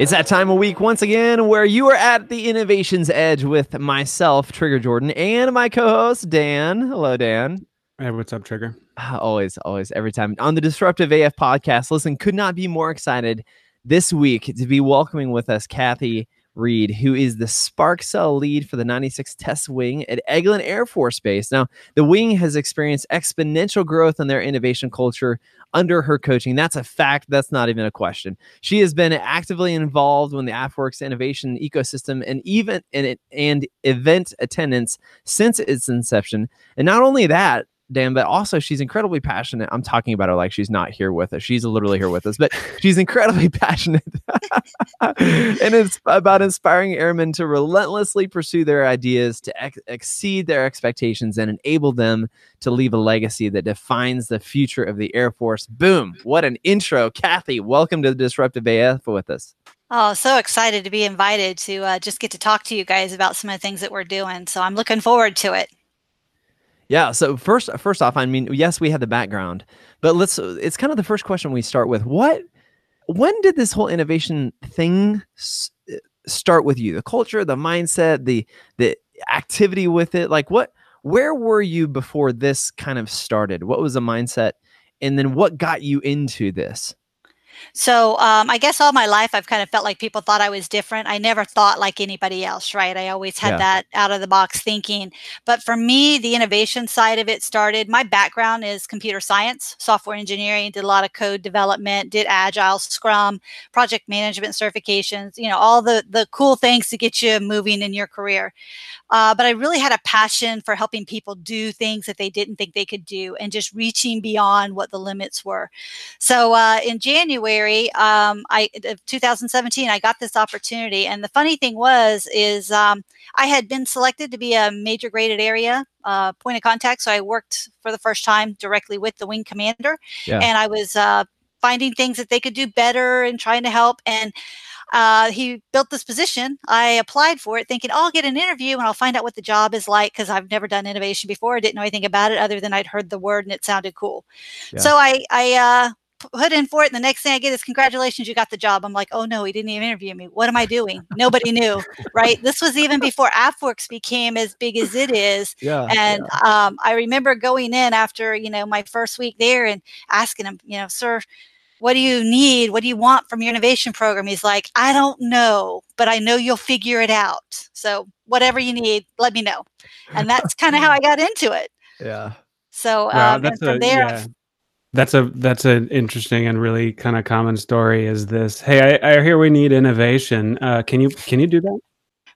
It's that time of week once again where you are at the innovation's edge with myself, Trigger Jordan, and my co-host Dan. Hello, Dan. Hey, what's up, Trigger? Ah, always, always, every time on the Disruptive AF podcast. Listen, could not be more excited this week to be welcoming with us Kathy Reid, who is the Spark Cell lead for the 96 Test Wing at Eglin Air Force Base. Now, the wing has experienced exponential growth in their innovation culture under her coaching. That's a fact. That's not even a question. She has been actively involved in the AFWERX innovation ecosystem and even and event attendance since its inception. And not only that, Dan, but also she's incredibly passionate. I'm talking about her like she's not here with us. She's literally here with us, but she's incredibly passionate. and it's about inspiring airmen to relentlessly pursue their ideas, to ex- exceed their expectations, and enable them to leave a legacy that defines the future of the Air Force. Boom. What an intro. Kathy, welcome to the Disruptive AF with us. Oh, so excited to be invited to uh, just get to talk to you guys about some of the things that we're doing. So I'm looking forward to it. Yeah. So first, first off, I mean, yes, we had the background, but let's. It's kind of the first question we start with. What? When did this whole innovation thing s- start with you? The culture, the mindset, the the activity with it. Like, what? Where were you before this kind of started? What was the mindset, and then what got you into this? So um, I guess all my life I've kind of felt like people thought I was different. I never thought like anybody else, right? I always had yeah. that out of the box thinking. But for me, the innovation side of it started. My background is computer science, software engineering, did a lot of code development, did agile, Scrum, project management certifications, you know, all the the cool things to get you moving in your career. Uh, but I really had a passion for helping people do things that they didn't think they could do and just reaching beyond what the limits were. So uh, in January, um, I 2017, I got this opportunity, and the funny thing was, is um, I had been selected to be a major graded area uh, point of contact. So I worked for the first time directly with the wing commander, yeah. and I was uh, finding things that they could do better and trying to help and uh, he built this position. I applied for it thinking, oh, I'll get an interview and I'll find out what the job is like because I've never done innovation before. I didn't know anything about it other than I'd heard the word and it sounded cool. Yeah. So I, I uh, put in for it. And the next thing I get is, congratulations, you got the job. I'm like, oh no, he didn't even interview me. What am I doing? Nobody knew, right? This was even before AFWERX became as big as it is. Yeah, and yeah. Um, I remember going in after, you know, my first week there and asking him, you know, sir, what do you need? What do you want from your innovation program? He's like, I don't know, but I know you'll figure it out. So whatever you need, let me know. And that's kind of how I got into it. Yeah. So yeah, um, that's a, there, yeah. That's a that's an interesting and really kind of common story. Is this? Hey, I, I hear we need innovation. Uh, can you can you do that?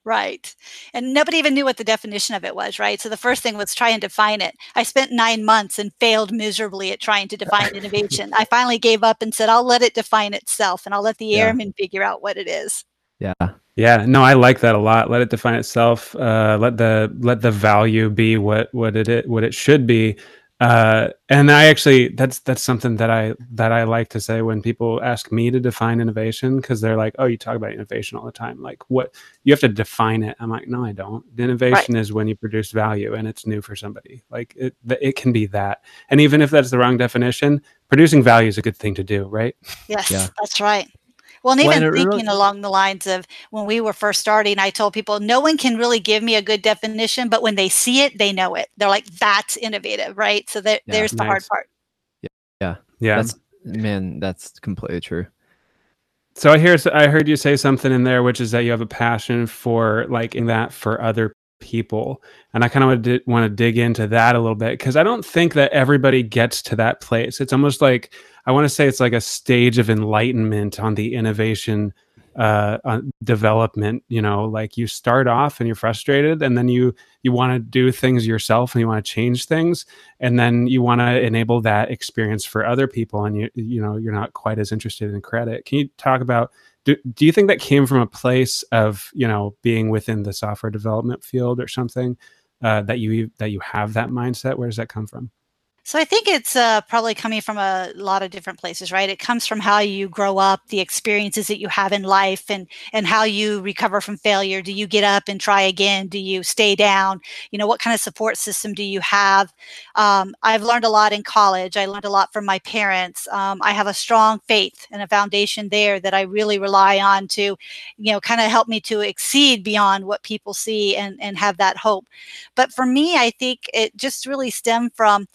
Right. And nobody even knew what the definition of it was, right? So the first thing was try and define it. I spent nine months and failed miserably at trying to define innovation. I finally gave up and said, I'll let it define itself and I'll let the yeah. airmen figure out what it is. Yeah. Yeah. No, I like that a lot. Let it define itself. Uh, let the let the value be what what it what it should be uh, and I actually that's that's something that I that I like to say when people ask me to define innovation because they're like, "Oh, you talk about innovation all the time. Like, what you have to define it?" I'm like, "No, I don't. The innovation right. is when you produce value and it's new for somebody. Like it it can be that. And even if that's the wrong definition, producing value is a good thing to do, right? Yes, yeah. that's right. Well, and even thinking really- along the lines of when we were first starting, I told people no one can really give me a good definition, but when they see it, they know it. They're like, that's innovative, right? So that, yeah, there's the hard part. Yeah. Yeah. Yeah. That's, man, that's completely true. So I hear I heard you say something in there, which is that you have a passion for like in that for other people, and I kind of want want to dig into that a little bit because I don't think that everybody gets to that place. It's almost like I want to say it's like a stage of enlightenment on the innovation uh, development. You know, like you start off and you're frustrated, and then you you want to do things yourself and you want to change things, and then you want to enable that experience for other people, and you you know you're not quite as interested in credit. Can you talk about? Do, do you think that came from a place of you know being within the software development field or something uh, that you that you have that mindset? Where does that come from? So I think it's uh, probably coming from a lot of different places, right? It comes from how you grow up, the experiences that you have in life, and and how you recover from failure. Do you get up and try again? Do you stay down? You know, what kind of support system do you have? Um, I've learned a lot in college. I learned a lot from my parents. Um, I have a strong faith and a foundation there that I really rely on to, you know, kind of help me to exceed beyond what people see and and have that hope. But for me, I think it just really stemmed from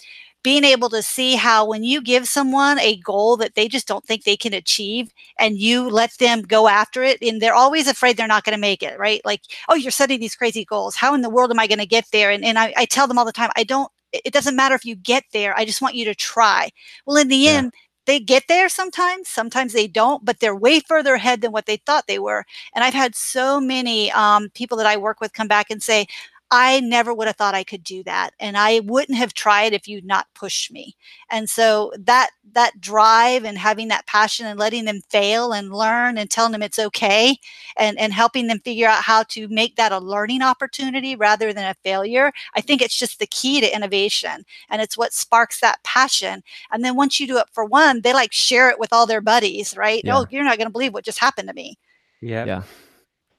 being able to see how when you give someone a goal that they just don't think they can achieve and you let them go after it and they're always afraid they're not going to make it right? Like oh you're setting these crazy goals. How in the world am i going to get there? And, and I, I tell them all the time i don't it doesn't matter if you get there. I just want you to try. Well in the yeah. end they get there sometimes sometimes they don't but they're way further ahead than what they thought they were. And i've had so many um, people that i work with come back and say I never would have thought I could do that. And I wouldn't have tried if you'd not pushed me. And so that that drive and having that passion and letting them fail and learn and telling them it's okay and, and helping them figure out how to make that a learning opportunity rather than a failure. I think it's just the key to innovation. And it's what sparks that passion. And then once you do it for one, they like share it with all their buddies, right? Yeah. Oh, you're not gonna believe what just happened to me. Yeah. Yeah.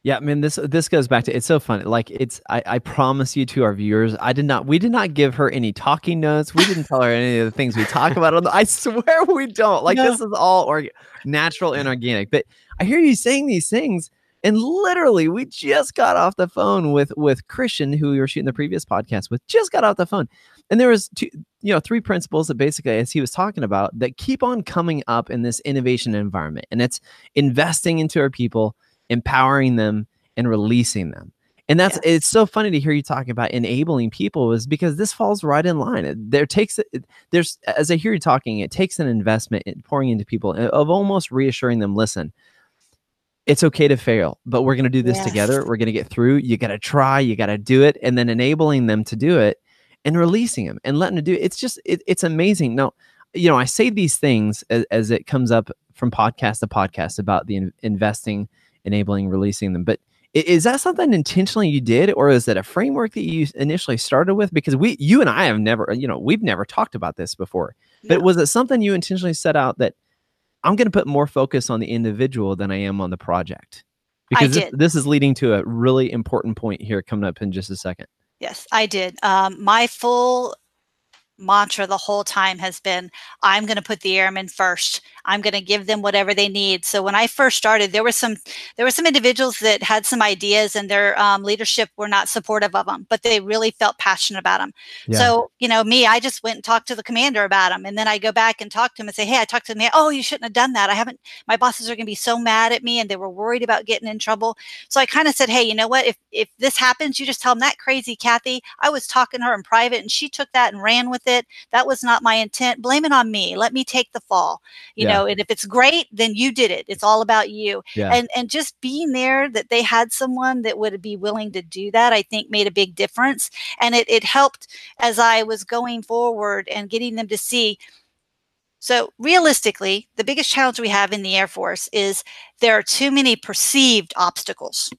Yeah, I mean this this goes back to it's so funny. Like it's I, I promise you to our viewers, I did not we did not give her any talking notes. We didn't tell her any of the things we talk about. On the, I swear we don't. Like no. this is all or, natural and organic. But I hear you saying these things, and literally we just got off the phone with with Christian, who we were shooting the previous podcast with. Just got off the phone, and there was two, you know, three principles that basically, as he was talking about, that keep on coming up in this innovation environment, and it's investing into our people empowering them and releasing them. And that's yeah. it's so funny to hear you talking about enabling people is because this falls right in line. There takes there's as I hear you talking, it takes an investment in pouring into people uh, of almost reassuring them, listen, it's okay to fail, but we're going to do this yes. together. We're going to get through. You got to try, you got to do it, and then enabling them to do it and releasing them and letting them do it. It's just it, it's amazing. Now, you know, I say these things as, as, it comes up from podcast to podcast about the in, investing enabling releasing them. But is that something intentionally you did, or is that a framework that you initially started with? Because we, you and I have never, you know, we've never talked about this before. But was it something you intentionally set out that I'm going to put more focus on the individual than I am on the project? Because this, this, is leading to a really important point here coming up in just a second. Yes, I did. Um, my full mantra the whole time has been i'm going to put the airmen first. I'm going to give them whatever they need. So when i first started there were some there were some individuals that had some ideas and their um, leadership were not supportive of them but they really felt passionate about them yeah. so you know me i just went and talked to the commander about them and then i go back and talk to him and say hey i talked to him oh you shouldn't have done that. I haven't my bosses are going to be so mad at me and they were worried about getting in trouble. So i kind of said hey you know what? If if this happens you just tell them that crazy kathy i was talking to her in private and she took that and ran with it it. That was not my intent. Blame it on me. Let me take the fall. You yeah. know, and if it's great, then you did it. It's all about you. Yeah. And and just being there that they had someone that would be willing to do that, I think made a big difference. And it, it helped as I was going forward and getting them to see so, realistically, the biggest challenge we have in the Air Force is there are too many perceived obstacles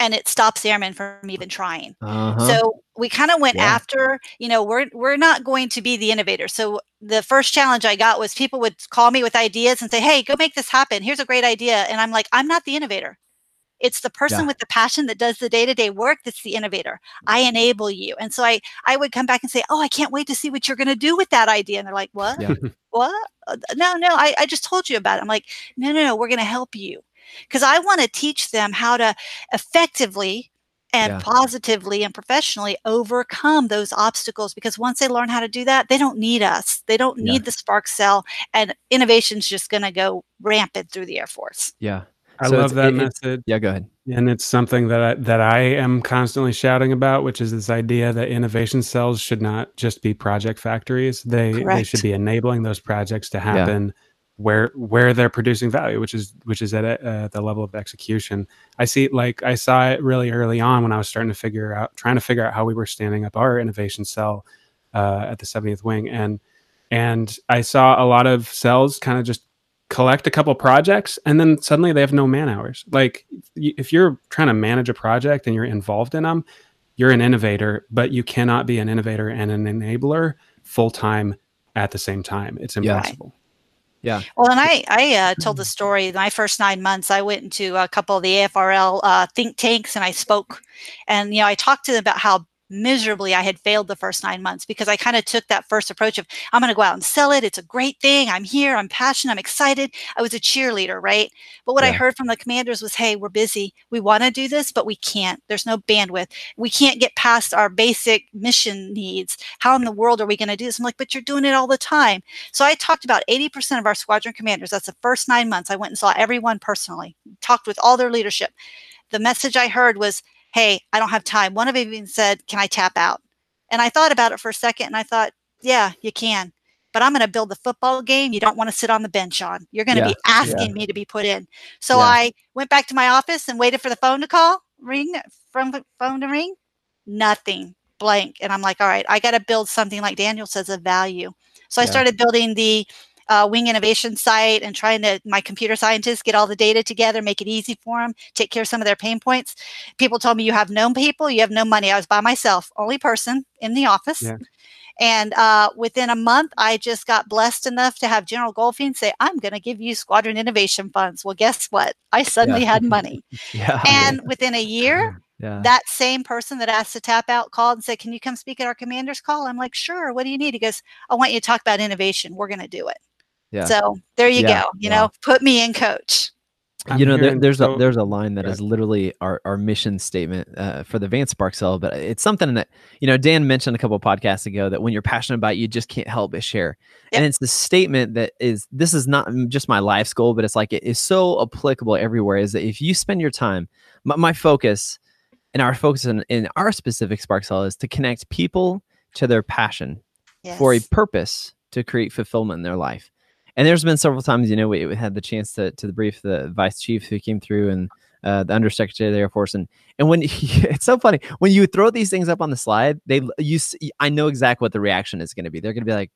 and it stops the airmen from even trying. Uh-huh. So we kind of went yeah. after, you know, we're we're not going to be the innovator. So the first challenge I got was people would call me with ideas and say, "Hey, go make this happen. Here's a great idea." And I'm like, "I'm not the innovator. It's the person yeah. with the passion that does the day-to-day work that's the innovator. I enable you." And so I I would come back and say, "Oh, I can't wait to see what you're going to do with that idea." And they're like, "What? Yeah. what? Uh, no, no, I, I just told you about it." I'm like, "No, no, no, we're going to help you." Because I want to teach them how to effectively and yeah. positively and professionally overcome those obstacles because once they learn how to do that they don't need us they don't need yeah. the spark cell and innovation's just going to go rampant through the air force yeah I so love that it, message. Yeah, go ahead. And it's something that I, that I am constantly shouting about, which is this idea that innovation cells should not just be project factories. They Correct. they should be enabling those projects to happen where where they're producing value, which is which is at uh, the level of execution. I see like I saw it really early on when I was starting to figure out trying to figure out how we were standing up our innovation cell uh, at the 70th wing and and I saw a lot of cells kind of just collect a couple projects and then suddenly they have no man hours. Like if you're trying to manage a project and you're involved in them, you're an innovator, but you cannot be an innovator and an enabler full time at the same time. It's impossible. Yeah. Yeah. Well, and I I uh, told the story. My first nine months, I went into a couple of the AFRL uh, think tanks and I spoke, and you know I talked to them about how miserably I had failed the first nine months because I kind of took that first approach of I'm going to go out and sell it. It's a great thing. I'm here. I'm passionate. I'm excited. I was a cheerleader, right? But what yeah. I heard from the commanders was, hey, we're busy. We want to do this, but we can't. There's no bandwidth. We can't get past our basic mission needs. How in the world are we going to do this? I'm like, but you're doing it all the time. So I talked about 80% of our squadron commanders. That's the first nine months. I went and saw everyone personally, talked with all their leadership. The message I heard was, hey, I don't have time. One of them even said, can I tap out? And I thought about it for a second and I thought, yeah, you can. But I'm going to build the football game you don't want to sit on the bench on. You're going to yeah, be asking yeah. me to be put in. So yeah. I went back to my office and waited for the phone to call, ring from the phone to ring. Nothing, blank. And I'm like, all right, I got to build something like Daniel says of value. So I started building the uh, wing innovation site and trying to my computer scientists get all the data together make it easy for them take care of some of their pain points people told me you have no people you have no money i was by myself only person in the office yeah. And uh, within a month, I just got blessed enough to have General Goldfein say, I'm going to give you squadron innovation funds. Well, guess what? I suddenly yeah. had money. yeah. And within a year, yeah. that same person that asked to tap out called and said, Can you come speak at our commander's call? I'm like, Sure. What do you need? He goes, I want you to talk about innovation. We're going to do it. Yeah. So there you yeah. go. You yeah. know, put me in coach. I'm you know, there, there's a there's a line that is literally our, our mission statement uh, for the Vance Spark Cell, but it's something that you know Dan mentioned a couple podcasts ago that when you're passionate about, you just can't help but share. Yep. And it's the statement that is this is not just my life's goal, but it's like it is so applicable everywhere. Is that if you spend your time, my, my focus and our focus in, in our specific Spark Cell is to connect people to their passion yes. for a purpose to create fulfillment in their life and there's been several times, you know, we, we had the chance to to brief the vice chief who came through and uh, the undersecretary of the Air Force, and and when he, it's so funny when you throw these things up on the slide, they you I know exactly what the reaction is going to be. They're going to be like,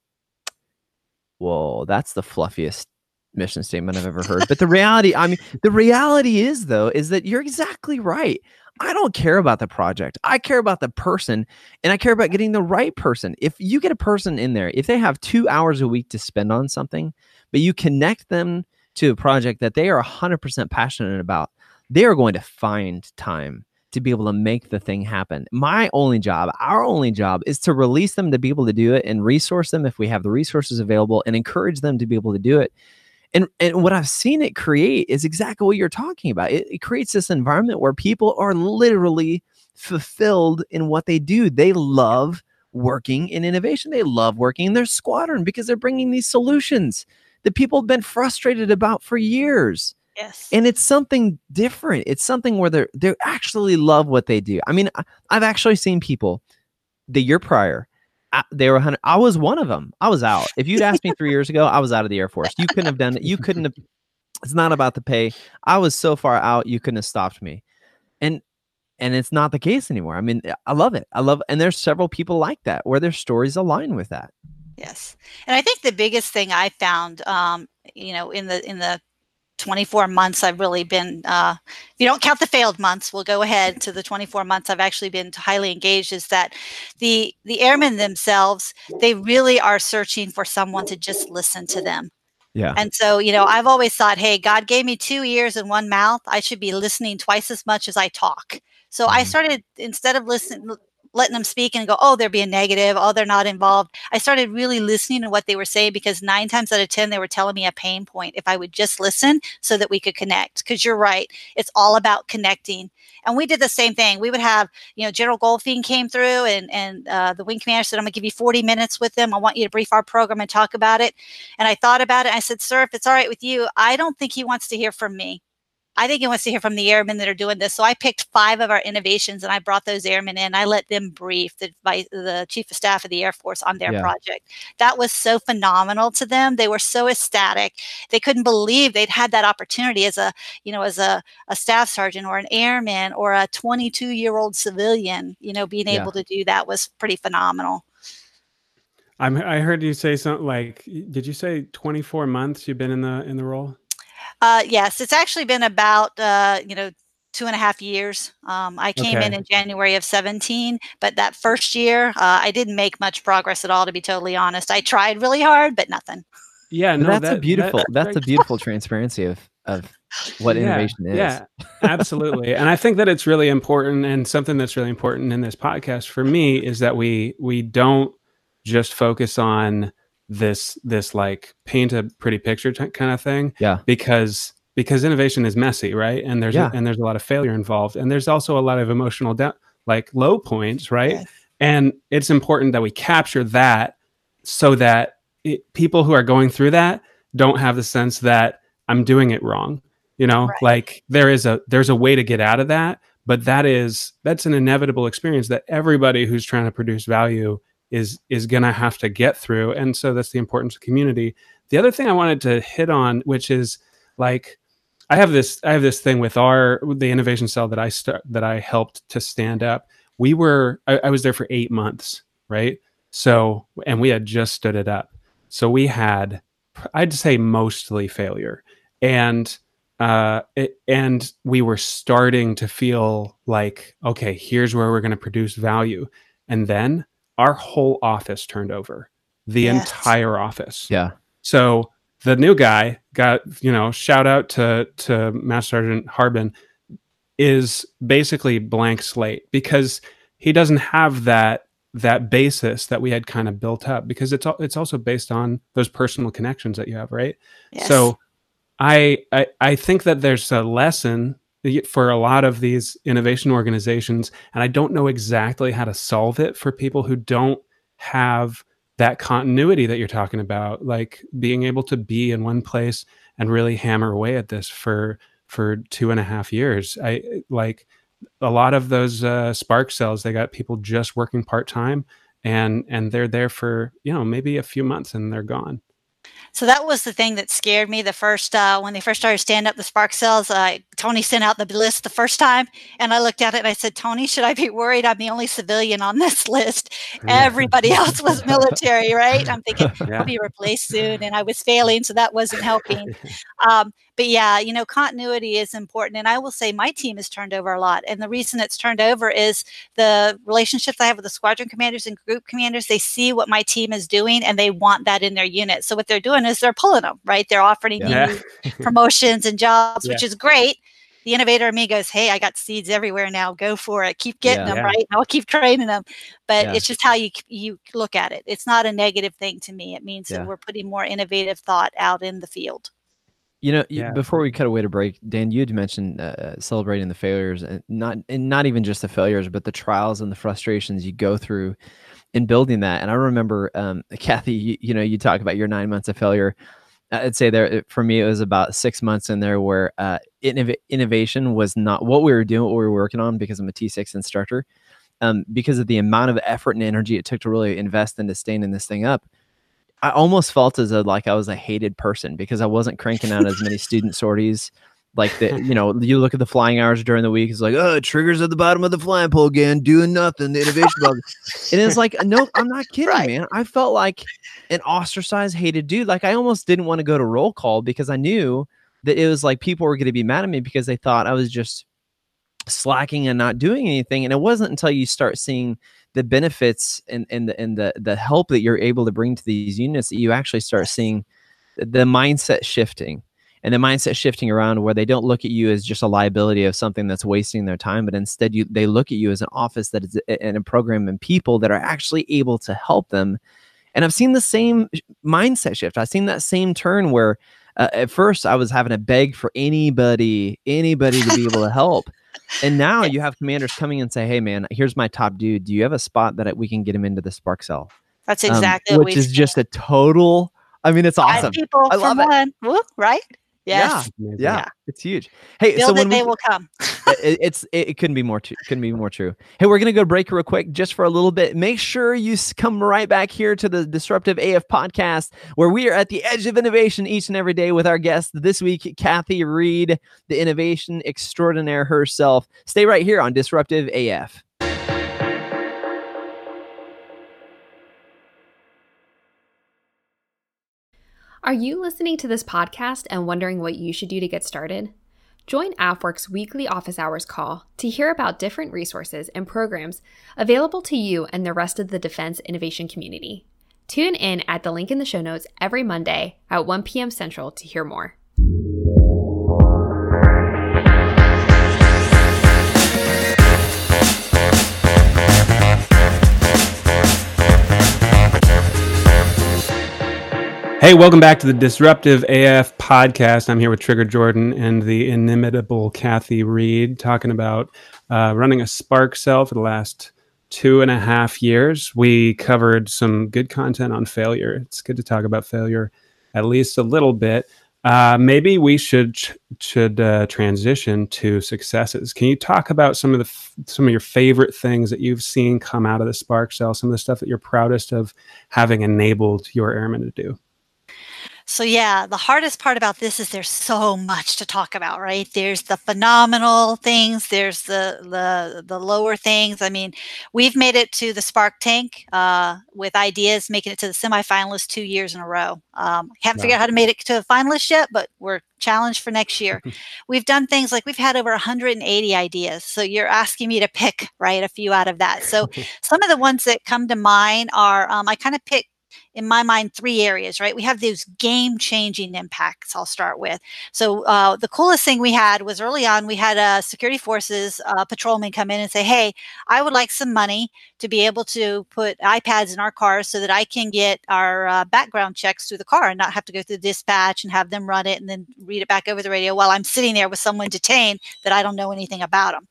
"Whoa, that's the fluffiest mission statement I've ever heard." But the reality, I mean, the reality is though, is that you're exactly right. I don't care about the project. I care about the person and I care about getting the right person. If you get a person in there, if they have two hours a week to spend on something, but you connect them to a project that they are 100% passionate about, they are going to find time to be able to make the thing happen. My only job, our only job is to release them to be able to do it and resource them if we have the resources available and encourage them to be able to do it. And, and what I've seen it create is exactly what you're talking about. It, it creates this environment where people are literally fulfilled in what they do. They love working in innovation. They love working in their squadron because they're bringing these solutions that people have been frustrated about for years. Yes. And it's something different. It's something where they they actually love what they do. I mean, I've actually seen people the year prior I, they were 100 I was one of them. I was out. If you'd asked me three years ago, I was out of the Air Force. You couldn't have done it. You couldn't have. It's not about the pay. I was so far out, you couldn't have stopped me. And and it's not the case anymore. I mean, I love it. I love, and there's several people like that where their stories align with that. Yes, and I think the biggest thing I found, um, you know, in the in the 24 months I've really been, uh, if you don't count the failed months, we'll go ahead to the 24 months I've actually been highly engaged is that the, the airmen themselves, they really are searching for someone to just listen to them. Yeah. And so, you know, I've always thought, hey, God gave me two ears and one mouth. I should be listening twice as much as I talk. So mm-hmm. I started instead of listening letting them speak and go, oh, they're being negative. Oh, they're not involved. I started really listening to what they were saying because nine times out of 10, they were telling me a pain point if I would just listen so that we could connect. Because you're right, it's all about connecting. And we did the same thing. We would have, you know, General Goldfein came through and, and uh, the wing commander said, I'm going to give you 40 minutes with them. I want you to brief our program and talk about it. And I thought about it. I said, sir, if it's all right with you, I don't think he wants to hear from me. I think he wants to hear from the airmen that are doing this. So I picked five of our innovations and I brought those airmen in. I let them brief the vice, the chief of staff of the Air Force on their yeah. project. That was so phenomenal to them. They were so ecstatic. They couldn't believe they'd had that opportunity as a, you know, as a, a staff sergeant or an airman or a 22 year old civilian, you know, being able yeah. to do that was pretty phenomenal. I'm, I heard you say something like, did you say 24 months you've been in the in the role? Uh, yes, it's actually been about uh, you know two and a half years. Um, I came okay. in in January of 17, but that first year, uh, I didn't make much progress at all, to be totally honest. I tried really hard, but nothing. Yeah, no, that's that, a beautiful. That, that's a beautiful transparency of of what yeah, innovation is. Yeah, absolutely. and I think that it's really important, and something that's really important in this podcast for me is that we we don't just focus on this this like paint a pretty picture t- kind of thing. Yeah, because because innovation is messy, right? And there's yeah. a, and there's a lot of failure involved, and there's also a lot of emotional de- like low points, right? Yes. And it's important that we capture that so that it, people who are going through that don't have the sense that I'm doing it wrong. You know, right. like there is a there's a way to get out of that, but that is that's an inevitable experience that everybody who's trying to produce value is is going to have to get through. And so that's the importance of community. The other thing I wanted to hit on, which is like I have this I have this thing with our the innovation cell that I start that I helped to stand up. We were I, I was there for eight months, right? So and we had just stood it up. So we had I'd say mostly failure. And uh, it, and we were starting to feel like, okay, here's where we're going to produce value. And then our whole office turned over, the yes. entire office. Yeah. So the new guy got, you know, shout out to to Master Sergeant Harbin is basically blank slate because he doesn't have that that basis that we had kind of built up because it's all it's also based on those personal connections that you have, right? Yes. So I, I I think that there's a lesson for a lot of these innovation organizations and I don't know exactly how to solve it for people who don't have that continuity that you're talking about like being able to be in one place and really hammer away at this for for two and a half years. I like a lot of those uh, spark cells they got people just working part-time and and they're there for you know maybe a few months and they're gone so that was the thing that scared me the first uh, when they first started standing up the spark cells. Uh, Tony sent out the list the first time, and I looked at it and I said, "Tony, should I be worried? I'm the only civilian on this list. Everybody else was military, right? I'm thinking yeah. I'll be replaced soon, and I was failing, so that wasn't helping. Um, but yeah, you know, continuity is important. And I will say my team has turned over a lot. And the reason it's turned over is the relationships I have with the squadron commanders and group commanders. They see what my team is doing and they want that in their unit. So what they're doing is they're pulling them, right? They're offering yeah. you promotions and jobs, yeah. which is great. The innovator in me goes, Hey, I got seeds everywhere now. Go for it. Keep getting yeah. them, right? I'll keep training them. But it's just how you you look at it. It's not a negative thing to me. It means that we're putting more innovative thought out in the field. You know, yeah. before we cut away to break, Dan, you'd mentioned uh, celebrating the failures, and not and not even just the failures, but the trials and the frustrations you go through in building that. And I remember, um, Kathy, you, you, know, you talk about your nine months of failure. I'd say there for me, it was about six months in there where uh, innov- innovation was not what we were doing, what we were working on, because I'm a T6 instructor. Um, because of the amount of effort and energy it took to really invest into standing this thing up I almost felt as though like I was a hated person because I wasn't cranking out as many student sorties. Like the, you know, you look at the flying hours during the week. It's like, oh, triggers at the bottom of the flying pole again, doing nothing. The innovation bug, and it's like, no, I'm not kidding, right. man. I felt like an ostracized, hated dude. Like I almost didn't want to go to roll call because I knew that it was like people were going to be mad at me because they thought I was just slacking and not doing anything. And it wasn't until you start seeing the benefits and, and the and the the help that you're able to bring to these units that you actually start seeing the mindset shifting and the mindset shifting around where they don't look at you as just a liability of something that's wasting their time but instead you they look at you as an office that is and a program and people that are actually able to help them and i've seen the same mindset shift i've seen that same turn where uh, at first i was having to beg for anybody anybody to be able to help and now you have commanders coming and say, "Hey, man, here's my top dude. Do you have a spot that we can get him into the Spark Cell?" That's um, exactly um, which is just a total. I mean, it's awesome. Five People I love it. One. right? Yes. Yeah, yeah, yeah, it's huge. Hey, Build so when it, they will come. it, it's it, it, couldn't be more true. Couldn't be more true. Hey, we're gonna go break real quick, just for a little bit. Make sure you come right back here to the Disruptive AF podcast, where we are at the edge of innovation each and every day with our guest this week, Kathy Reid, the innovation extraordinaire herself. Stay right here on Disruptive AF. Are you listening to this podcast and wondering what you should do to get started? Join AFWERX weekly office hours call to hear about different resources and programs available to you and the rest of the defense innovation community. Tune in at the link in the show notes every Monday at 1 p.m. Central to hear more. Hey, welcome back to the Disruptive AF podcast. I'm here with Trigger Jordan and the inimitable Kathy Reid talking about uh, running a Spark cell for the last two and a half years. We covered some good content on failure. It's good to talk about failure at least a little bit. Uh, maybe we should should uh, transition to successes. Can you talk about some of the some of your favorite things that you've seen come out of the Spark cell? Some of the stuff that you're proudest of having enabled your airmen to do. So yeah, the hardest part about this is there's so much to talk about, right? There's the phenomenal things, there's the the the lower things. I mean, we've made it to the Spark Tank uh, with ideas, making it to the semifinalists two years in a row. Um, haven't wow. figured out how to make it to the finalists yet, but we're challenged for next year. we've done things like we've had over 180 ideas. So you're asking me to pick right a few out of that. So some of the ones that come to mind are um, I kind of pick in my mind, three areas, right? We have those game changing impacts, I'll start with. So, uh, the coolest thing we had was early on, we had a security forces uh, patrolman come in and say, Hey, I would like some money to be able to put iPads in our cars so that I can get our uh, background checks through the car and not have to go through dispatch and have them run it and then read it back over the radio while I'm sitting there with someone detained that I don't know anything about them.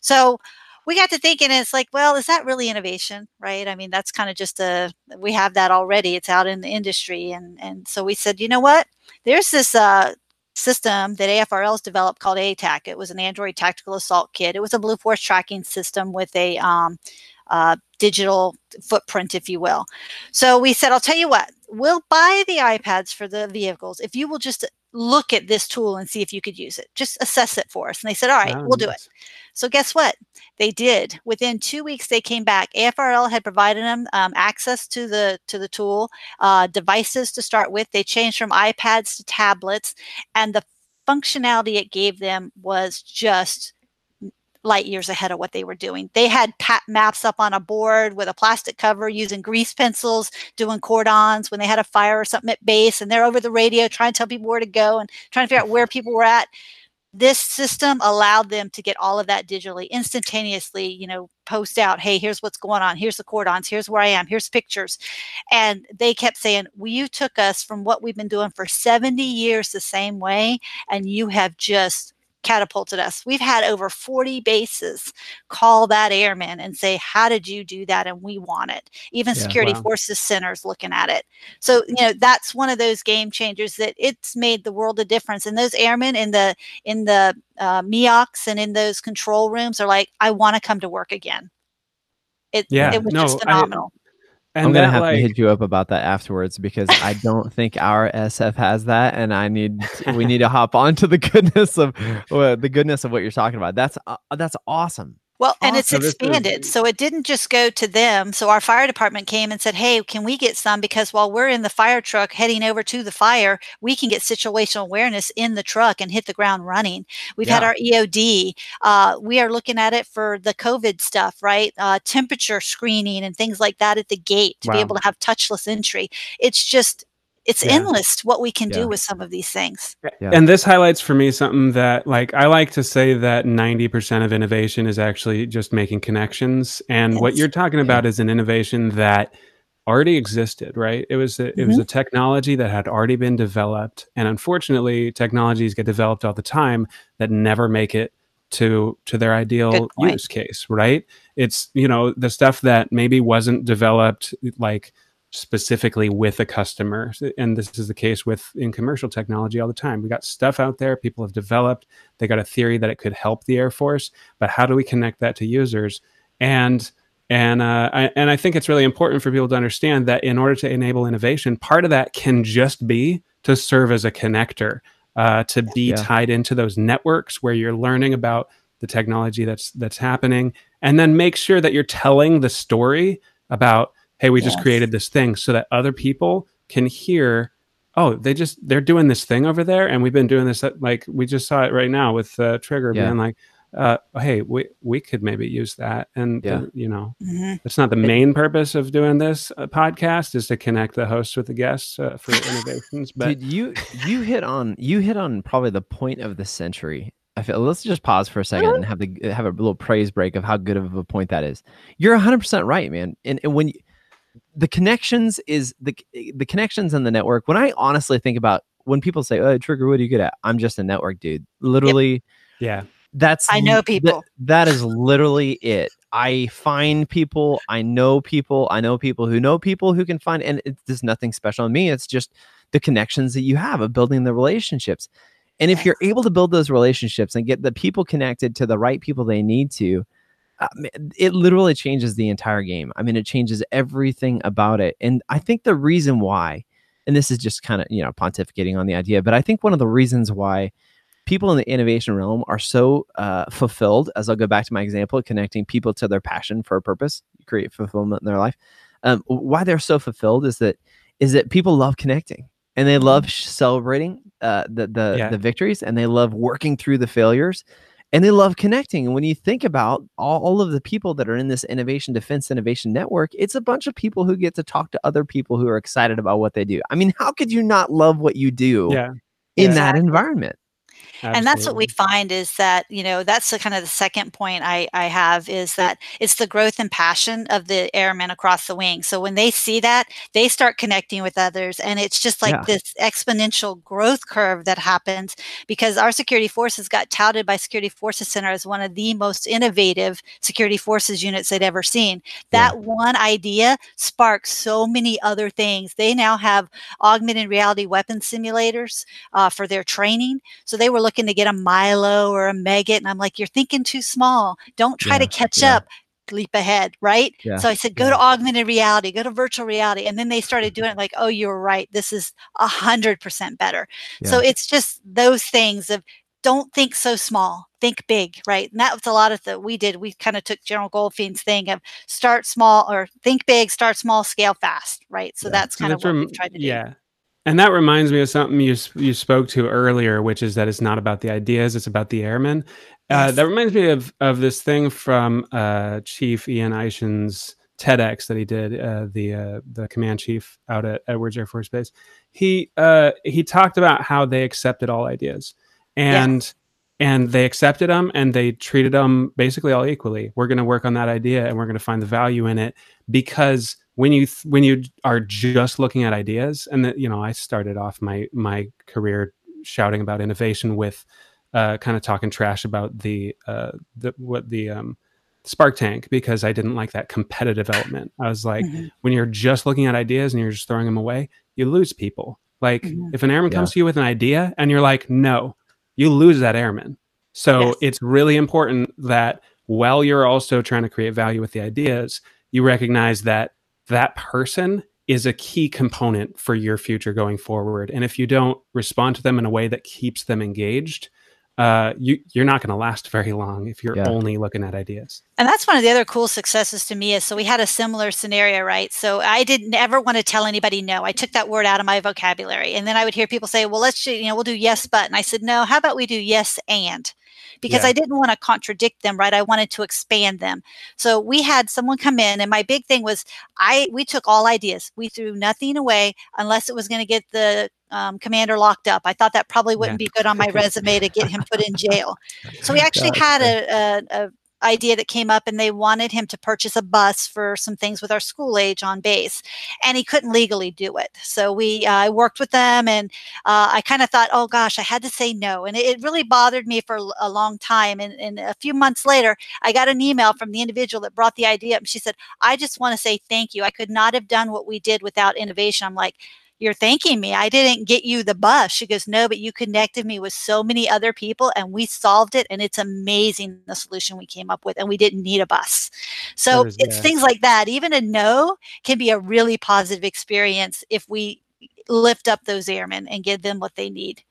So, we got to thinking it's like well is that really innovation right i mean that's kind of just a we have that already it's out in the industry and and so we said you know what there's this uh, system that AFRL's developed called ATAK. It was an Android tactical assault kit. It was a Blue Force tracking system with a um, uh, digital footprint, if you will. So we said, I'll tell you what, we'll buy the iPads for the vehicles if you will just look at this tool and see if you could use it. Just assess it for us. And they said, All right, we'll do it. So guess what? They did. Within two weeks, they came back. AFRL had provided them um, access to the to the tool, uh, devices to start with. They changed from iPads to tablets, and the functionality it gave them was just light years ahead of what they were doing. They had maps up on a board with a plastic cover using grease pencils, doing cordons when they had a fire or something at base, and they're over the radio trying to tell people where to go and trying to figure out where people were at. This system allowed them to get all of that digitally, instantaneously, you know, post out, hey, here's what's going on. Here's the cordons. Here's where I am. Here's pictures. And they kept saying, well, you took us from what we've been doing for 70 years the same way, and you have just catapulted us. We've had over 40 bases call that airman and say, How did you do that? And we want it. Even yeah, security wow. forces centers looking at it. So, you know, that's one of those game changers that it's made the world a difference. And those airmen in the in the uh, MEOCs and in those control rooms are like, I want to come to work again. It, yeah, it was no, just phenomenal. I, and I'm gonna have like, to hit you up about that afterwards because I don't think our SF has that, and I need we need to hop onto the goodness of uh, the goodness of what you're talking about. That's uh, that's awesome. Well, and it's expanded. So it didn't just go to them. So our fire department came and said, Hey, can we get some? Because while we're in the fire truck heading over to the fire, we can get situational awareness in the truck and hit the ground running. We've yeah. had our EOD. Uh, we are looking at it for the COVID stuff, right? Uh, temperature screening and things like that at the gate to wow. be able to have touchless entry. It's just, it's yeah. endless what we can yeah. do with some of these things. Yeah. And this highlights for me something that like I like to say that 90% of innovation is actually just making connections and yes. what you're talking about is an innovation that already existed, right? It was a, mm-hmm. it was mm-hmm. a technology that had already been developed and unfortunately technologies get developed all the time that never make it to to their ideal use case, right? It's you know the stuff that maybe wasn't developed like specifically with a customer. And this is the case with in commercial technology all the time. We got stuff out there people have developed they got a theory that it could help the air force but how do we connect that to users? And and uh, I, and I think it's really important for people to understand that in order to enable innovation, part of that can just be to serve as a connector, uh, to be yeah. tied into those networks where you're learning about the technology that's that's happening, and then make sure that you're telling the story about hey, we just created this thing so that other people can hear oh, they just they're doing this thing over there, and we've been doing this. Like we just saw it right now with uh, Trigger yeah. being like, uh, hey, we we could maybe use that, and yeah. you know, mm-hmm. it's not the main purpose of doing this uh, podcast is to connect the hosts with the guests uh, for innovations. But Dude, you you hit on you hit on probably the point of the century. I feel let's just pause for a second and have the have a little praise break of how good of a point that is. You're 100 percent right, man. And, and when you, the connections is the the connections in the network. When I honestly think about when people say, "Oh, Trigger, what are you good at?" I'm just a network dude. Literally, yep. yeah that's I know people. Th- that is literally it. I find people, I know people, I know people who know people who can find, and it's there's nothing special on me. It's just the connections that you have of building the relationships. And if you're able to build those relationships and get the people connected to the right people they need to, it literally changes the entire game. I mean, it changes everything about it. And I think the reason why, and this is just kind of, you know, pontificating on the idea, but I think one of the reasons why people in the innovation realm are so uh, fulfilled, as I'll go back to my example, connecting people to their passion for a purpose, create fulfillment in their life. Um, why they're so fulfilled is that is that people love connecting and they love mm-hmm. celebrating uh, the the, yeah. the victories and they love working through the failures and they love connecting. And when you think about all, all, of the people that are in this innovation defense innovation network, it's a bunch of people who get to talk to other people who are excited about what they do. I mean, how could you not love what you do yeah. in yeah. that environment? Absolutely. And that's what we find is that, you know, that's the kind of the second point I, I have is that it's the growth and passion of the airmen across the wing. So when they see that, they start connecting with others. And it's just like yeah. this exponential growth curve that happens because our security forces got touted by Security Forces Center as one of the most innovative security forces units they'd ever seen. That yeah. one idea sparked so many other things. They now have augmented reality weapon simulators uh, for their training. So they were looking to get a Milo or a Meggitt. And I'm like, you're thinking too small. Don't try yeah, to catch yeah. up. Leap ahead, right? Yeah, so I said, go to augmented reality, go to virtual reality. And then they started doing it like, oh, you're right. This is a hundred percent better. So it's just those things of don't think so small think big right and that was a lot of that we did we kind of took general goldfein's thing of start small or think big start small scale fast right so yeah. that's kind so of what we've tried to do yeah and that reminds me of something you you spoke to earlier, which is that it's not about the ideas; it's about the airmen. Uh, that reminds me of of this thing from uh, Chief Ian Eishen's TEDx that he did, uh, the uh, the command chief out at Edwards Air Force Base. He uh, he talked about how they accepted all ideas, and and they accepted them, and they treated them basically all equally. We're going to work on that idea, and we're going to find the value in it because when you th- when you are just looking at ideas and that you know i started off my my career shouting about innovation with uh, kind of talking trash about the uh, the what the um, spark tank because i didn't like that competitive element i was like mm-hmm. when you're just looking at ideas and you're just throwing them away you lose people like mm-hmm. if an airman yeah. comes to you with an idea and you're like no you lose that airman so yes. it's really important that while you're also trying to create value with the ideas you recognize that that person is a key component for your future going forward. And if you don't respond to them in a way that keeps them engaged, uh, you you're not going to last very long if you're yeah. only looking at ideas. And that's one of the other cool successes to me is so we had a similar scenario, right? So I didn't ever want to tell anybody no. I took that word out of my vocabulary, and then I would hear people say, "Well, let's you know we'll do yes, but," and I said, "No, how about we do yes and." Because yeah. I didn't want to contradict them, right? I wanted to expand them. So we had someone come in and my big thing was I we took all ideas. We threw nothing away unless it was going to get the um, commander locked up. I thought that probably wouldn't yeah. be good on my resume to get him put in jail. So we actually had a, a, a idea that came up and they wanted him to purchase a bus for some things with our school age on base and he couldn't legally do it. So we uh, worked with them and uh, i kind of thought oh gosh i had to say no. And it, it really bothered me for a long time and, and, a few months later i got an email from the individual that brought the idea up and she said i just want to say thank you. I could not have done what we did without innovation. I'm like you're thanking me. I didn't get you the bus. She goes, No, but you connected me with so many other people and we solved it. And it's amazing the solution we came up with. And we didn't need a bus. So is, it's yeah. things like that. Even a no can be a really positive experience if we lift up those airmen and give them what they need.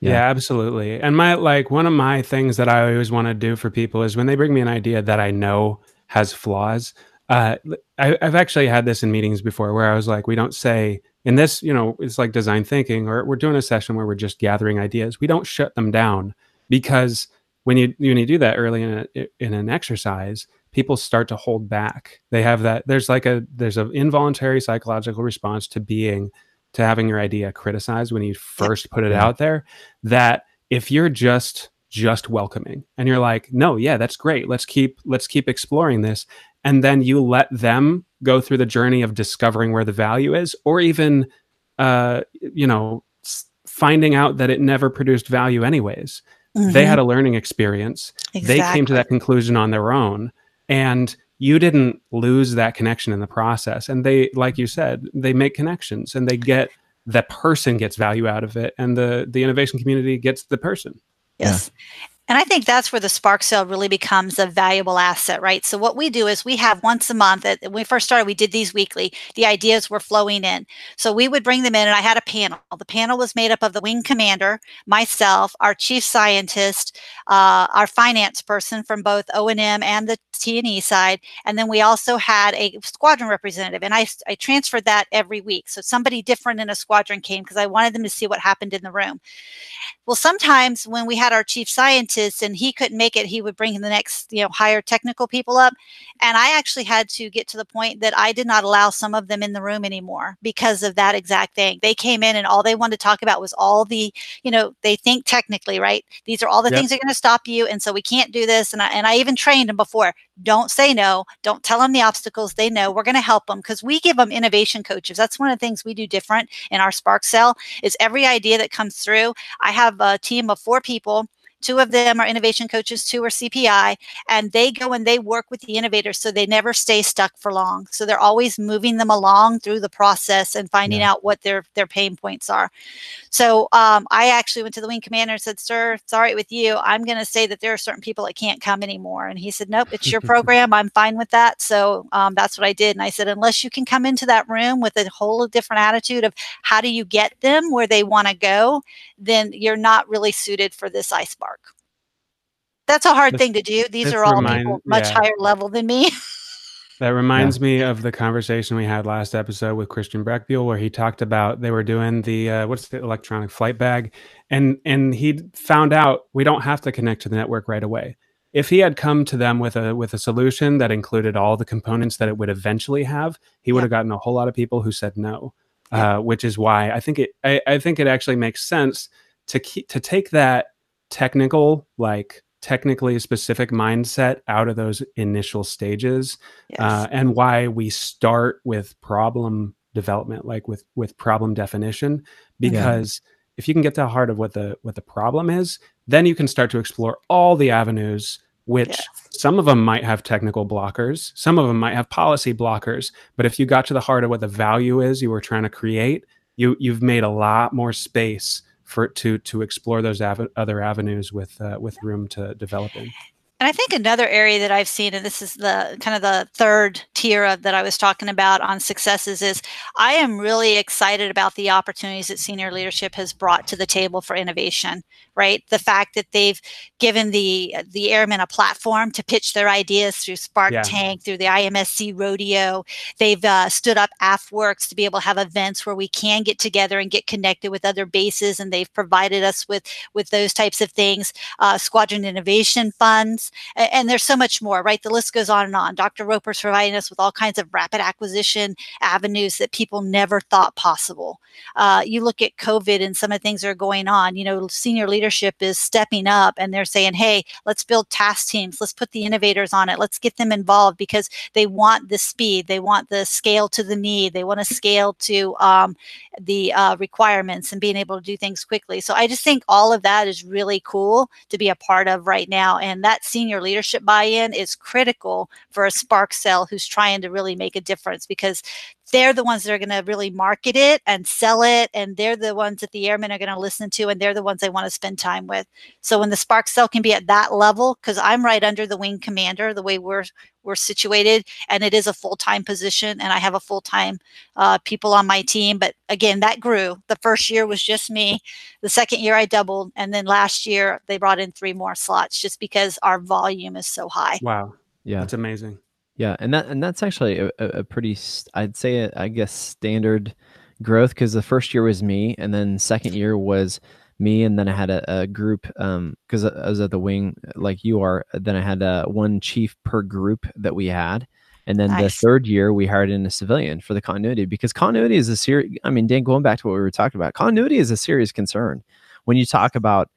Yeah. yeah, absolutely. And my like one of my things that I always want to do for people is when they bring me an idea that I know has flaws. Uh, I, I've actually had this in meetings before where I was like, we don't say in this you know it's like design thinking or we're doing a session where we're just gathering ideas. We don't shut them down because when you when you do that early in a, in an exercise people start to hold back. They have that there's like a there's an involuntary psychological response to being to having your idea criticized when you first put it out there that if you're just just welcoming and you're like no yeah that's great. Let's keep let's keep exploring this. And then you let them go through the journey of discovering where the value is or even uh you know finding out that it never produced value anyways mm-hmm. they had a learning experience exactly. they came to that conclusion on their own and you didn't lose that connection in the process and they like you said they make connections and they get the person gets value out of it and the the innovation community gets the person yes. And I think that's where the Spark Cell really becomes a valuable asset, right? So what we do is we have once a month. At, when we first started, we did these weekly. The ideas were flowing in, so we would bring them in, and I had a panel. The panel was made up of the wing commander, myself, our chief scientist, uh, our finance person from both O and the T and E side, and then we also had a squadron representative. And I I transferred that every week, so somebody different in a squadron came because I wanted them to see what happened in the room. Well, sometimes when we had our chief scientist and he couldn't make it, he would bring the next, you know, higher technical people up. And I actually had to get to the point that I did not allow some of them in the room anymore because of that exact thing. They came in and all they wanted to talk about was all the, you know, they think technically, right? These are all the yep. things that are going to stop you. And so we can't do this. And I, and I even trained them before don't say no. Don't tell them the obstacles. They know we're going to help them because we give them innovation coaches. That's one of the things we do different in our Spark Cell is every idea that comes through. I have a team of four people Two of them are innovation coaches, two are CPI, and they go and they work with the innovators so they never stay stuck for long. So they're always moving them along through the process and finding yeah. out what their their pain points are. So um, I actually went to the wing commander and said, "Sir, it's all right with you. I'm going to say that there are certain people that can't come anymore." And he said, "Nope, it's your program. I'm fine with that." So um, that's what I did. And I said, "Unless you can come into that room with a whole different attitude of how do you get them where they want to go, then you're not really suited for this ice bar." That's a hard thing to do. These are all remind, people much yeah. higher level than me. that reminds yeah. me of the conversation we had last episode with Christian Breckbuhl, where he talked about they were doing the uh, what's the electronic flight bag, and and he found out we don't have to connect to the network right away. If he had come to them with a with a solution that included all the components that it would eventually have, he would have gotten a whole lot of people who said no. Uh, which is why I think it I, I think it actually makes sense to keep to take that technical like technically specific mindset out of those initial stages yes. uh, and why we start with problem development like with with problem definition because yeah. if you can get to the heart of what the what the problem is then you can start to explore all the avenues which yes. some of them might have technical blockers some of them might have policy blockers but if you got to the heart of what the value is you were trying to create you you've made a lot more space for to to explore those other avenues with uh, with room to develop in. And I think another area that I've seen, and this is the kind of the third tier of, that I was talking about on successes, is I am really excited about the opportunities that senior leadership has brought to the table for innovation. Right, the fact that they've given the the airmen a platform to pitch their ideas through Spark yeah. Tank, through the IMSC Rodeo. They've uh, stood up AFWERX to be able to have events where we can get together and get connected with other bases, and they've provided us with with those types of things. Uh, Squadron Innovation Funds and, and there's so much more, right? The list goes on and on. Dr. Roper's providing us with all kinds of rapid acquisition avenues that people never thought possible. Uh, you look at COVID and some of the things that are going on. You know, senior leadership is stepping up and they're saying, hey, let's build task teams. Let's put the innovators on it. Let's get them involved because they want the speed. They want the scale to the need. They want to scale to um, the uh, requirements and being able to do things quickly. So I just think all of that is really cool to be a part of right now. And that seems senior leadership buy-in is critical for a spark cell who's trying to really make a difference because they're the ones that are going to really market it and sell it and they're the ones that the airmen are going to listen to and they're the ones they want to spend time with. So when the spark cell can be at that level because i'm right under the wing commander the way we're we're situated and it is a full-time position and i have a full-time uh, people on my team. But again that grew. The first year was just me. The second year i doubled and then last year they brought in three more slots just because our volume is so high. Wow. Yeah. That's amazing yeah and that and that's actually a, a pretty i'd say a, I guess standard growth because the first year was me, and then second year was me, and then I had a, a group because um, I was at the wing like you are. Then I had uh, one chief per group that we had. And then nice. the third year, we hired in a civilian for the continuity because continuity is a serious. I mean, Dan, going back to what we were talking about, continuity is a serious concern when you talk about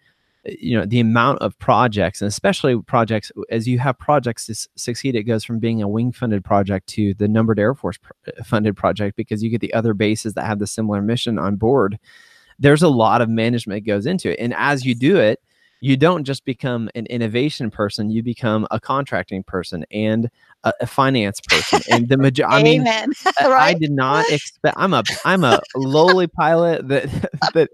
you know the amount of projects and especially projects as you have projects to succeed it goes from being a wing funded project to the numbered air force uh, funded project because you get the other bases that have the similar mission on board. There's a lot of management goes into it and as you do it you don't just become an innovation person you become a contracting person and a, a finance person and the major i mean right? i did not expect i'm a i'm a lowly pilot that that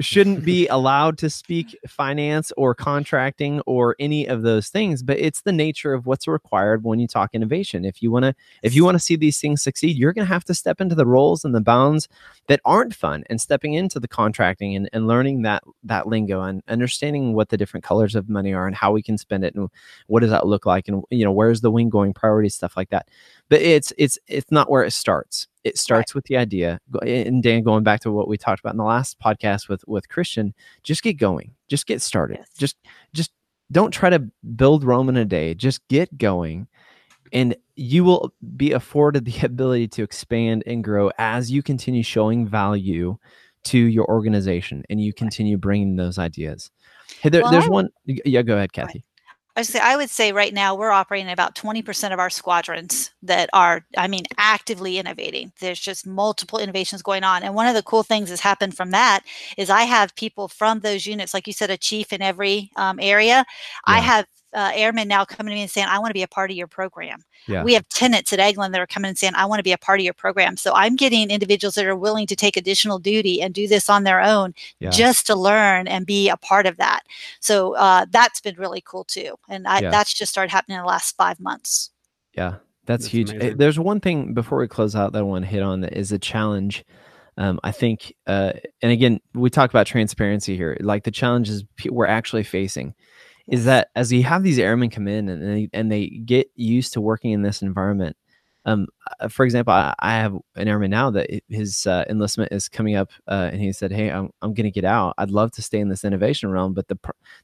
shouldn't be allowed to speak finance or contracting or any of those things but it's the nature of what's required when you talk innovation if you want to if you want to see these things succeed you're going to have to step into the roles and the bounds that aren't fun and stepping into the contracting and, and learning that that lingo and understanding what the different colors of money are and how we can spend it and what does that look like and you know where's the wing going priorities stuff like that. But it's it's it's not where it starts. It starts right. with the idea. And dan going back to what we talked about in the last podcast with with christian just get going. Just get started. Yes. just just don't try to build rome in a day. Just get going and you will be afforded the ability to expand and grow as you continue showing value to your organization and you continue bringing those ideas. Hey there, well, there's one yeah go ahead. Kathy I, say, I would say right now we're operating about 20% of our squadrons that are, I mean, actively innovating. There's just multiple innovations going on. And one of the cool things that's happened from that is I have people from those units, like you said, a chief in every um, area. Yeah. I have uh, airmen now coming to me and saying, I want to be a part of your program. Yeah. We have tenants at Eglin that are coming and saying, I want to be a part of your program. So I'm getting individuals that are willing to take additional duty and do this on their own yeah. just to learn and be a part of that. So uh, that's been really cool too. And I, yeah. that's just started happening in the last five months. Yeah, that's, that's huge. Eh, amazing. There's one thing before we close out that I want to hit on that is a challenge. Um, I think, uh, and again, we talk about transparency here. Like the challenges we're actually facing is that as you have these airmen come in and they, and they get used to working in this environment, um, uh, for example, I, I, have an airman now that his uh, enlistment is coming up, uh, and he said, "Hey, I'm I'm going to get out. I'd love to stay in this innovation realm, but the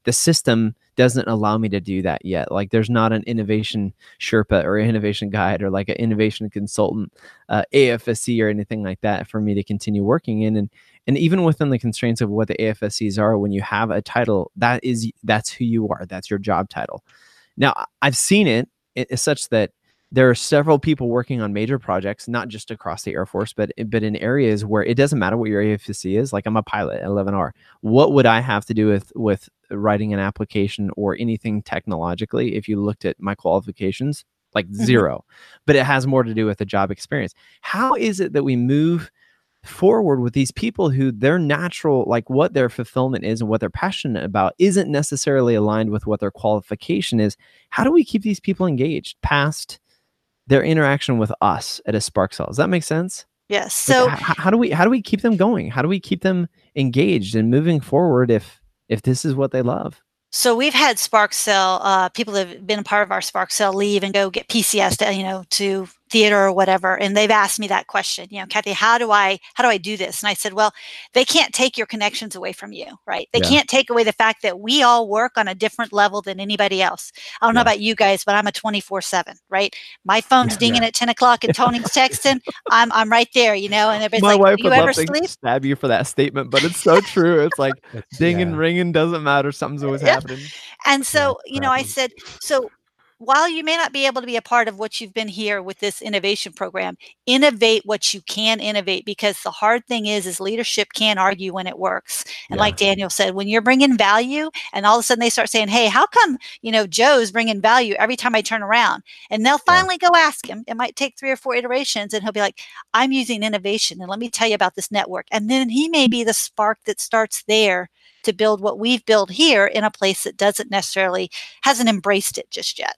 the system doesn't allow me to do that yet. Like, there's not an innovation Sherpa or innovation guide or like an innovation consultant, uh, AFSC or anything like that for me to continue working in. And and even within the constraints of what the AFSCs are, when you have a title, that is that's who you are. That's your job title. Now, I've seen it, it such that there are several people working on major projects, not just across the Air Force, but but in areas where it doesn't matter what your AFSC is. Like I'm a pilot at 11R. What would I have to do with with writing an application or anything technologically? If you looked at my qualifications, like mm-hmm. zero. But it has more to do with the job experience. How is it that we move forward with these people who their natural like what their fulfillment is and what they're passionate about isn't necessarily aligned with what their qualification is how do we keep these people engaged past their interaction with us at a spark cell. Does that make sense? Yes. So like, how, how do we how do we keep them going? How do we keep them engaged and moving forward if if this is what they love? So we've had Spark Cell uh, people that have been a part of our Spark Cell leave and go get PCS to you know to theater or whatever and they've asked me that question you know kathy how do i how do i do this? And i said well they can't take your connections away from you right? They yeah. can't take away the fact that we all work on a different level than anybody else. I don't yeah. know about you guys but i'm a 24 7 right? My phone's yeah, dinging at 10 o'clock and tony's texting. I'm i'm right there you know? And everybody's my like wife you would ever love sleep? to stab you for that statement but it's so true. It's like dinging ringing doesn't matter. Something's always happening. And so you know i said so while you may not be able to be a part of what you've been here with this innovation program innovate what you can innovate because the hard thing is is leadership can't argue when it works. And yeah. like daniel said when you're bringing value and all of a sudden they start saying hey how come you know joe's bringing value every time i turn around? And they'll finally yeah. go ask him. It might take three or four iterations and he'll be like i'm using innovation and let me tell you about this network. And then he may be the spark that starts there to build what we've built here in a place that doesn't necessarily hasn't embraced it just yet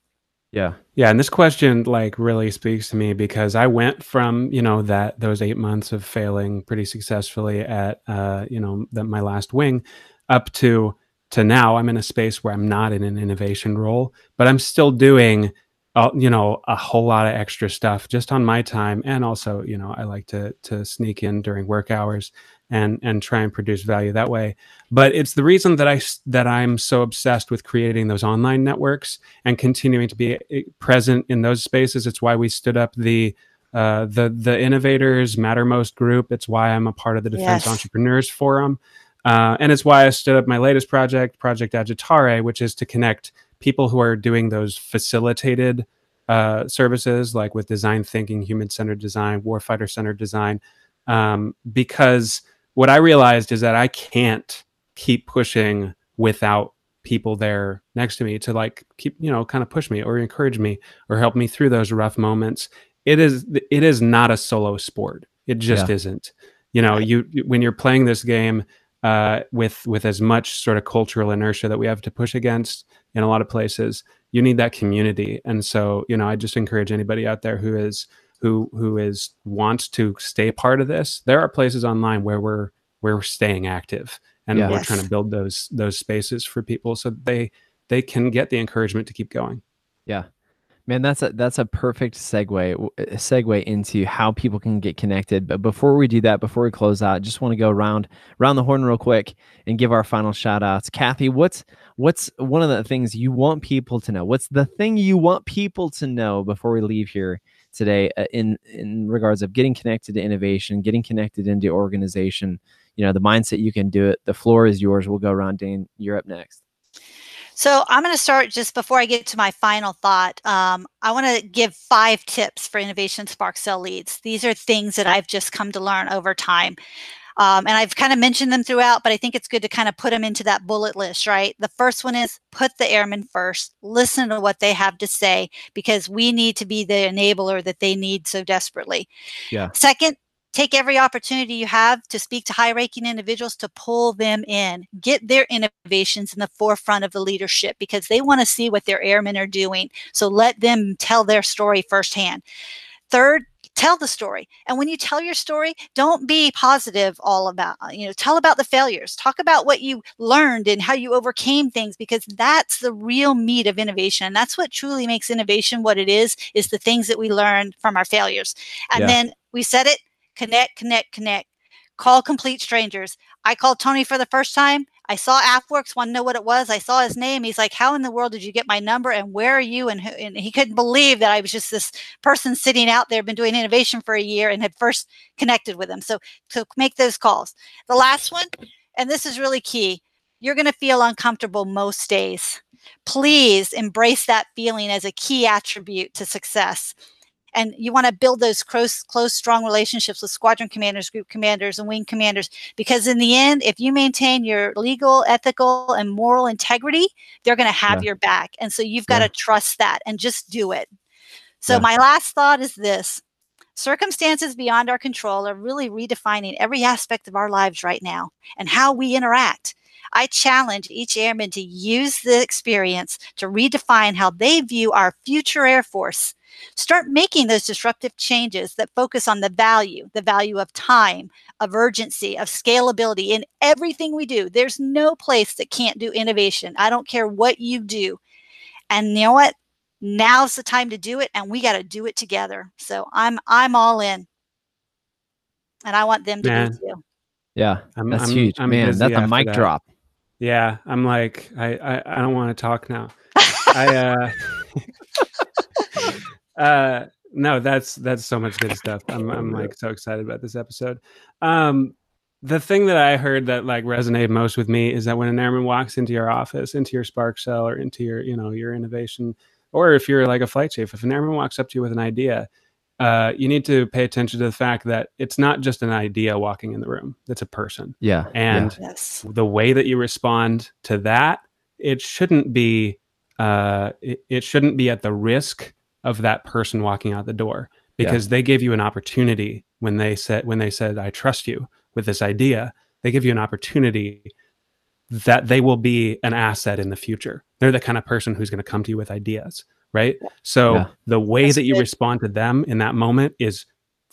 yeah. Yeah. And this question like really speaks to me because I went from, you know, that those eight months of failing pretty successfully at, uh, you know, the, my last wing up to, to now I'm in a space where I'm not in an innovation role, but I'm still doing uh, you know a whole lot of extra stuff just on my time and also you know i like to to sneak in during work hours and and try and produce value that way. But it's the reason that i that i'm so obsessed with creating those online networks and continuing to be eh, present in those spaces. It's why we stood up the uh, the the innovators mattermost group. It's why i'm a part of the defense yes. entrepreneurs forum. Uh, and it's why i stood up my latest project project agitare which is to connect people who are doing those facilitated uh, services like with design thinking human-centered design warfighter centered design um, because what I realized is that I can't keep pushing without people there next to me to like keep you know kind of push me or encourage me or help me through those rough moments. It is it is not a solo sport. It just yeah. isn't. You know you when you're playing this game uh, with with as much sort of cultural inertia that we have to push against in a lot of places you need that community. And so you know i just encourage anybody out there who is who who is wants to stay part of this there are places online where we're we're staying active and yeah. we're trying to build those those spaces for people so they they can get the encouragement to keep going. Yeah. Man that's a that's a perfect segue segue into how people can get connected. But before we do that before we close out just want to go around around the horn real quick and give our final shout outs. Kathy what's what's one of the things you want people to know? What's the thing you want people to know before we leave here today uh, in in regards of getting connected to innovation, getting connected into organization. You know, the mindset you can do it. The floor is yours. We'll go around. Dane, you're up next. So I'm going to start just before I get to my final thought. Um, I want to give five tips for Innovation Spark Cell leads. These are things that I've just come to learn over time. Um, and I've kind of mentioned them throughout, but I think it's good to kind of put them into that bullet list, right? The first one is put the airmen first, listen to what they have to say, because we need to be the enabler that they need so desperately. Yeah. Second, take every opportunity you have to speak to high ranking individuals to pull them in get their innovations in the forefront of the leadership because they want to see what their airmen are doing so let them tell their story firsthand third tell the story. And when you tell your story don't be positive all about uh, you know tell about the failures. Talk about what you learned and how you overcame things because that's the real meat of innovation that's what truly makes innovation what it is is the things that we learn from our failures. And yeah. then we said it connect connect connect. Call complete strangers. I called tony for the first time I saw AFWERX, want to know what it was. I saw his name. He's like, How in the world did you get my number? And where are you? And, who, and he couldn't believe that I was just this person sitting out there, been doing innovation for a year and had first connected with him. So, so make those calls. The last one, and this is really key, you're going to feel uncomfortable most days. Please embrace that feeling as a key attribute to success and you want to build those close, close, strong relationships with squadron commanders, group commanders, and wing commanders. Because in the end, if you maintain your legal, ethical, and moral integrity, they're going to have yeah. your back. And so you've got to trust that and just do it. So yeah. my last thought is this. Circumstances beyond our control are really redefining every aspect of our lives right now and how we interact. I challenge each airman to use the experience to redefine how they view our future Air Force Start making those disruptive changes that focus on the value, the value of time, of urgency, of scalability in everything we do. There's no place that can't do innovation. I don't care what you do. And you know what? Now's the time to do it and we got to do it together. So I'm I'm all in. And I want them to Man. be too. Yeah, I'm, that's I'm, huge, I'm man. That's a mic that. drop. Yeah, I'm like, I, I, I don't want to talk now. I, uh, Uh, no, that's that's so much good stuff. I'm I'm like so excited about this episode. Um, the thing that I heard that like resonated most with me is that when an airman walks into your office, into your spark cell, or into your you know your innovation, or if you're like a flight chief, if an airman walks up to you with an idea, uh, you need to pay attention to the fact that it's not just an idea walking in the room; it's a person. Yeah, and yeah. Yes. the way that you respond to that, it shouldn't be. Uh, it, it shouldn't be at the risk of that person walking out the door because yeah. they gave you an opportunity when they said when they said I trust you with this idea they give you an opportunity that they will be an asset in the future they're the kind of person who's going to come to you with ideas right so yeah. the way That's that you good. respond to them in that moment is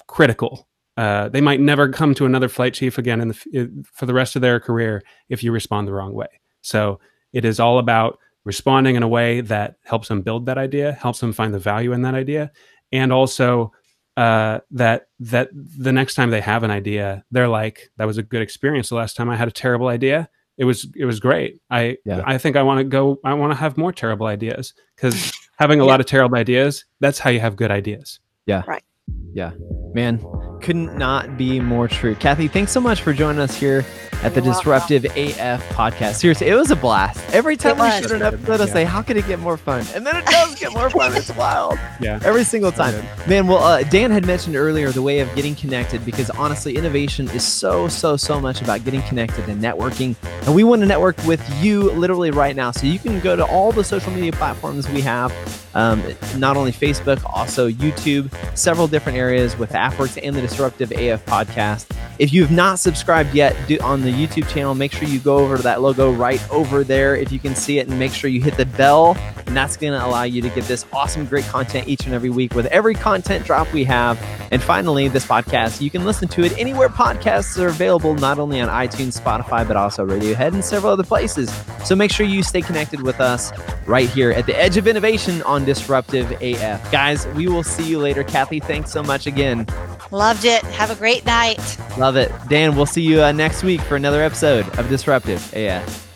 critical uh, they might never come to another flight chief again in the, for the rest of their career if you respond the wrong way so it is all about responding in a way that helps them build that idea, helps them find the value in that idea, and also uh, that that the next time they have an idea, they're like, "That was a good experience. The last time I had a terrible idea, it was it was great. I yeah. I think I want to go. I want to have more terrible ideas because having a yeah. lot of terrible ideas, that's how you have good ideas. Yeah. Right. Yeah. Man, couldn't not be more true. Kathy, thanks so much for joining us here at the Disruptive. AF podcast. Seriously, it was a blast. Every time we shoot an episode, I say, how can it get more fun? And then it does get more fun. It's wild. Yeah. Every single time. Man, well, uh, Dan had mentioned earlier the way of getting connected because honestly, innovation is so, so, so much about getting connected and networking. And we want to network with you literally right now. So you can go to all the social media platforms we have, um, not only Facebook, also YouTube, several different areas with AFWERX and the Disruptive AF podcast. If you have not subscribed yet do, on the YouTube channel, make sure you go over to that logo right over there if you can see it and make sure you hit the bell. And that's going to allow you to get this awesome, great content each and every week with every content drop we have. And finally, this podcast, you can listen to it anywhere podcasts are available, not only on iTunes, Spotify, but also Radiohead and several other places. So make sure you stay connected with us right here at the edge of innovation on Disruptive AF. Guys, we will see you later. Kathy, thanks so much again. Loved it. Have a great night. Love it. Dan, we'll see you uh, next week for another episode of Disruptive AF.